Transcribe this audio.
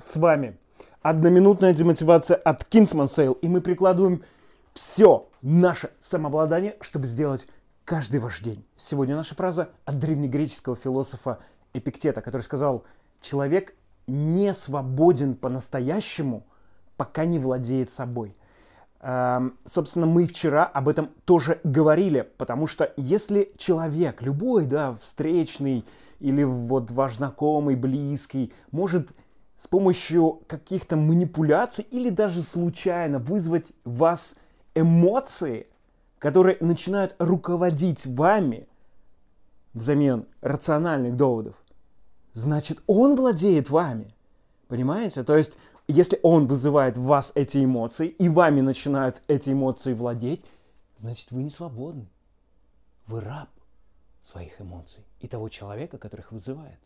С вами одноминутная демотивация от Kingsman Sale, и мы прикладываем все наше самообладание, чтобы сделать каждый ваш день. Сегодня наша фраза от древнегреческого философа Эпиктета, который сказал, человек не свободен по-настоящему, пока не владеет собой. Эм, собственно, мы вчера об этом тоже говорили, потому что если человек, любой, да, встречный или вот ваш знакомый, близкий, может с помощью каких-то манипуляций или даже случайно вызвать в вас эмоции, которые начинают руководить вами взамен рациональных доводов, значит, он владеет вами. Понимаете? То есть, если он вызывает в вас эти эмоции, и вами начинают эти эмоции владеть, значит, вы не свободны. Вы раб своих эмоций и того человека, который их вызывает.